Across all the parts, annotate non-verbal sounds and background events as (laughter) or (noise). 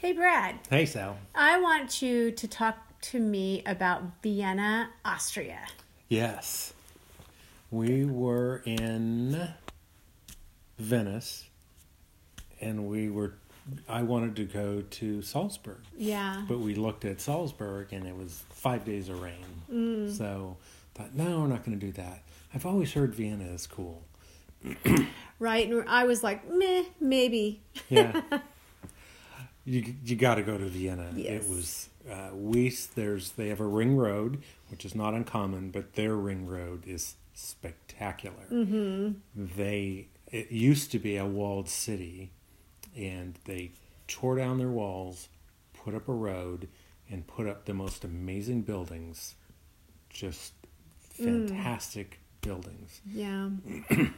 Hey, Brad. Hey, Sal. I want you to talk to me about Vienna, Austria. Yes. We were in Venice and we were I wanted to go to Salzburg. Yeah. But we looked at Salzburg and it was 5 days of rain. Mm. So thought no, we're not going to do that. I've always heard Vienna is cool. Right. And I was like, meh, maybe. Yeah. (laughs) you you got to go to Vienna. Yes. It was uh, Weiss. There's they have a ring road, which is not uncommon, but their ring road is spectacular. Mm-hmm. They it used to be a walled city, and they tore down their walls, put up a road, and put up the most amazing buildings. Just fantastic buildings Yeah. (clears throat)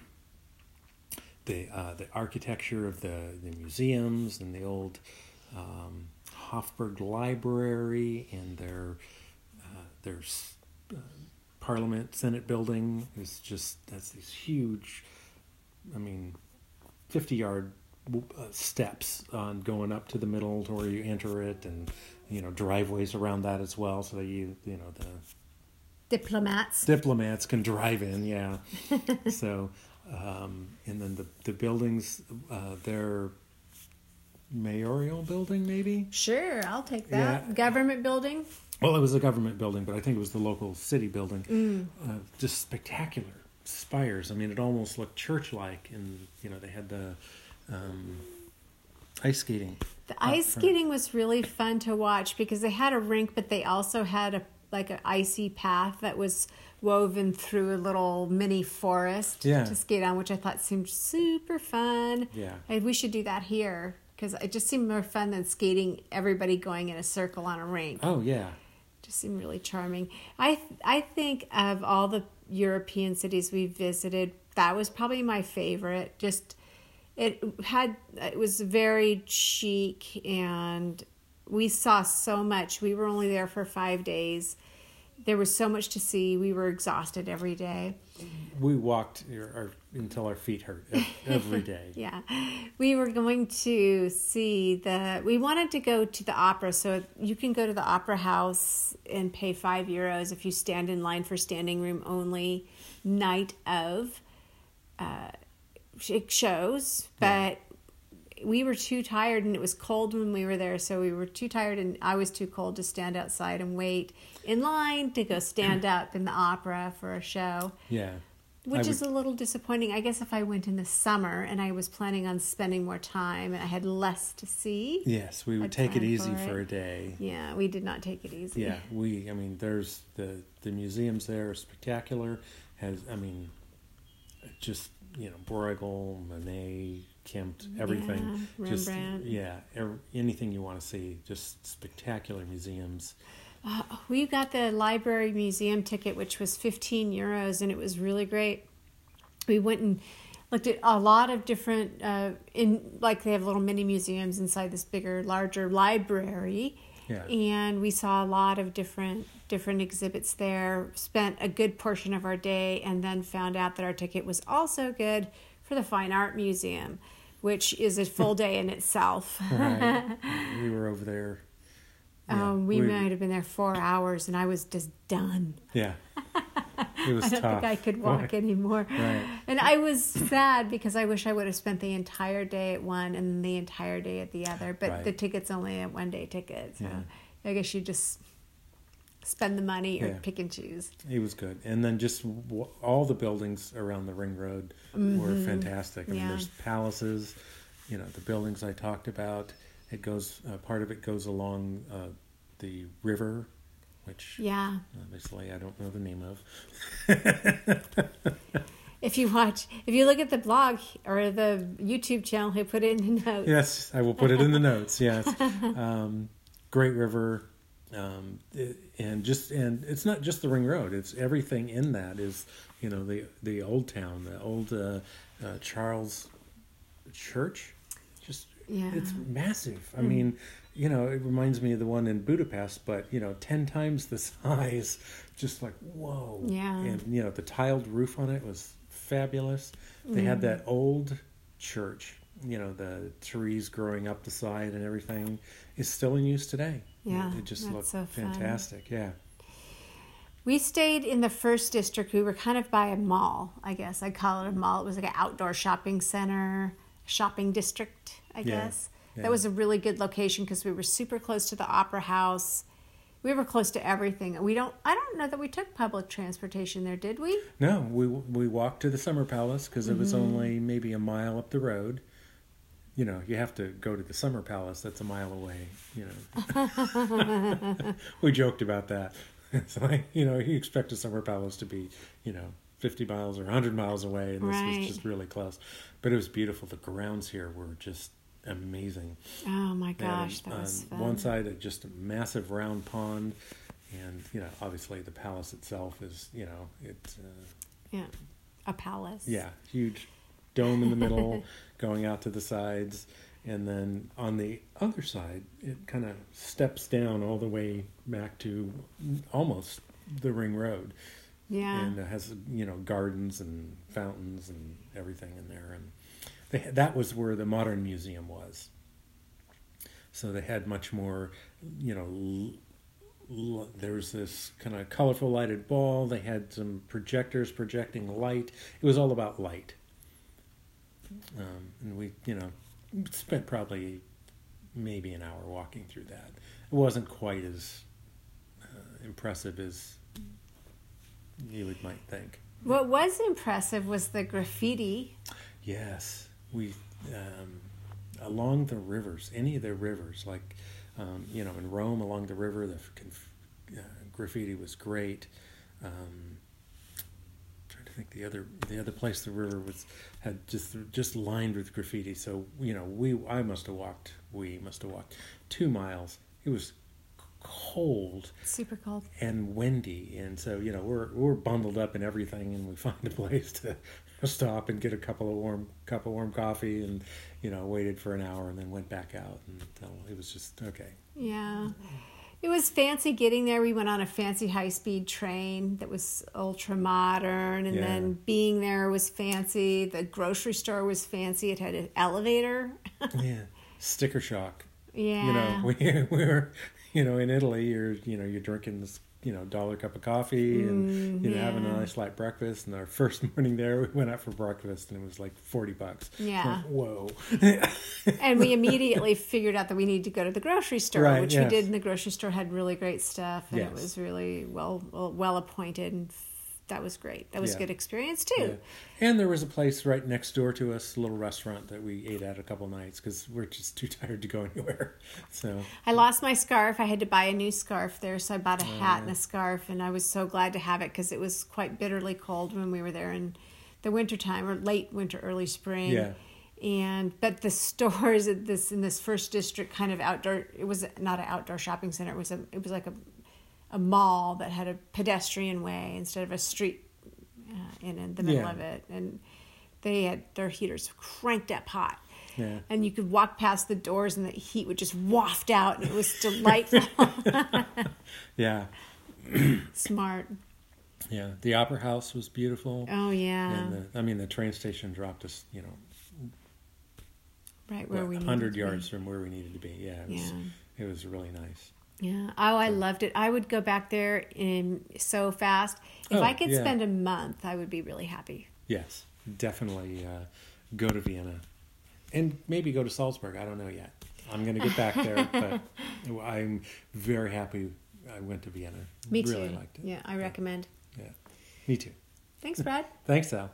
the uh, the architecture of the, the museums and the old um, Hofburg Library and their uh, their uh, Parliament Senate building. Is just that's these huge, I mean, fifty yard uh, steps on going up to the middle to where you enter it and you know driveways around that as well. So that you you know the Diplomats. diplomats can drive in yeah. (laughs) So um, and then the the buildings uh, their mayoral building maybe Sure, I'll take that. Yeah. Government building. well it was a government building but i think it was the local city building uh, just spectacular spires i mean it almost looked church like and you know they had the um, ice skating The ice skating was really fun to watch because they had a rink, but they also had a like an icy path that was woven through a little mini forest Yeah. to skate on, which I thought seemed super fun. Yeah. I, we should do that here because it just seemed more fun than skating everybody going in a circle on a rink. oh yeah just seemed really charming. I I think of all the European cities we visited, that was probably my favorite. Just it had it was very chic and we saw so much. We were only there for 5 days. There was so much to see. We were exhausted every day. we walked our, our, until our feet hurt every (laughs) day Yeah. We were going to see the we wanted to go to the opera, so you can go to the opera house and pay 5 euros if you stand in line for standing room only night of uh shows, but we were too tired and it was cold when we were there, so we were too tired and I was too cold to stand outside and wait in line to go stand up in the opera for a show. yeah Which I is a little disappointing. I guess if I went in the summer and I was planning on spending more time and I had less to see. Yes, we would I'd take it easy for for a day. Yeah, we did not take it easy. Yeah, we. I mean, there's the the museums there are spectacular. Has I mean, just you know, Bruegel, Monet, Klimt, everything. Yeah, just yeah, anything you want to see. Just spectacular museums. Uh, we got the library museum ticket, which was 15 euros, and it was really great. We went and looked at a lot of different, uh, in like they have little mini museums inside this bigger, larger library. Yeah. And we saw a lot of different different exhibits there. Spent a good portion of our day, and then found out that our ticket was also good for the Fine Art Museum, which is a full day in itself. Right. we were over there. (laughs) Yeah, um, we, might have been there four hours, and I was just done. Yeah. It was I don't tough. think I could walk Boy. anymore. Right. And I was sad because I wish I would have spent the entire day at one and the entire day at the other. But Right. the ticket's only a one day ticket. So Yeah. I guess you just spend the money or Yeah. pick and choose. It was good, and then just w- all the buildings around the ring road were fantastic. I mean, Mm-hmm. There's palaces, you know, the buildings I talked about. It goes uh, part of it goes along uh, the river, which Yeah. obviously I don't know the name of. (laughs) If you watch, if you look at the blog or the YouTube channel, he put it in the notes. Yes, I will put it in the notes. Yes, (laughs) um, Great River, um, and just and it's not just the ring road. It's everything in that is you know the the old town, the old uh, uh, Charles Church. Just Yeah. It's massive. I mean, you know, it reminds me of the one in Budapest, but you know, ten times the (laughs) size. Just like whoa. Yeah. And you know, the tiled roof on it was fabulous. They had Mm. that old church you know the trees growing up the side and everything is still in use today. Yeah, it, just looked so fun. fantastic. Yeah, We stayed in the first district. We were kind of by a mall, I guess. I call it a mall. It was like an outdoor shopping center, shopping district, I Yeah, guess. Yeah. That was a really good location because we were super close to the opera house. We were close to everything. We don't I don't know that we took public transportation there, did we? no, we we walked to the Summer Palace because it Mm-hmm. was only maybe a mile up the road. You know, you have to go to the Summer Palace. That's a mile away. You know, (laughs) we joked about that. (laughs) It's like you know, you expect a Summer Palace to be you know fifty miles or hundred miles away, and this Right. was just really close. But it was beautiful. The grounds here were just amazing. Oh my gosh, that on fun. One side, uh, just a massive round pond, and you know, obviously the palace itself is, you know, it's uh, Yeah. A palace. yeah, huge dome in the middle, (laughs) going out to the sides, and then on the other side, it kind of steps down all the way back to almost the ring road, Yeah. and it has you know gardens and fountains and everything in there, and they, that was where the modern museum was. So they had much more, you know. L- l- there was this kind of colorful lighted ball. They had some projectors projecting light. It was all about light. Um, and we, you know, spent probably maybe an hour walking through that. It wasn't quite as uh, impressive as you would might think. What was impressive was the graffiti. Yes, we um, along the rivers, any of the rivers, like um, you know, in Rome along the river, the uh, graffiti was great. Um, trying to think the other the other place the river was had just just lined with graffiti. So you know, we I must have walked. We must have walked two miles. It was cold Super cold. and windy, and so you know we're we're bundled up in everything, and we (laughs) find a place to (laughs) stop and get a couple of warm cup of warm coffee, and you know waited for an hour, and then went back out and it was just okay. Yeah. It was fancy getting there. We went on a fancy high speed train that was ultra modern, and Yeah. then being there was fancy. The grocery store was fancy. It had an elevator. (laughs) yeah, sticker shock. yeah. You know, we (laughs) we were, you know, in Italy, you're you know you're drinking this you know dollar cup of coffee and you know having a Mm, nice light breakfast. And our (laughs) first morning there, we went out for breakfast, and it was like forty bucks. Yeah. Whoa. (laughs) and we (laughs) immediately figured out that we needed to go to the grocery store, Right, which we did. And the grocery store had really great stuff, and it was really well well, well appointed. And that was great. That was Yeah. a good experience too. Yeah. And there was a place right next door to us, a little restaurant that we ate at a couple nights because we're just too (laughs) tired to go anywhere. (laughs) So I lost my scarf. I had to buy a new scarf there, so I bought a hat and a oh. scarf, and I was so glad to have it because it was quite bitterly cold when we were there in the wintertime or late winter, early spring. Yeah. And but the (laughs) stores at this in this first district kind of outdoor. It was not an outdoor shopping center. It was a. It was like a, a mall that had a pedestrian way instead of a street uh, in, in the middle Yeah. of it, and they had their heaters cranked up hot yeah, and you could walk past the doors and the heat would just waft out and it was delightful (laughs) (laughs) yeah, smart yeah. The opera house was beautiful. oh yeah And the, I mean, the train station dropped us, you know, right where we a needed hundred to be. yards from where we needed to be. Yeah, it was, Yeah. it was really nice. Yeah oh i loved it i would go back there in so fast if Oh, i could yeah. spend a month i would be really happy Yes, definitely uh, go to Vienna, and maybe go to Salzburg. I don't know yet. I'm going to get back there, (laughs) but I'm very happy I went to Vienna. me really too liked it. yeah i recommend Yeah, me too. thanks brad (laughs) Thanks, Al.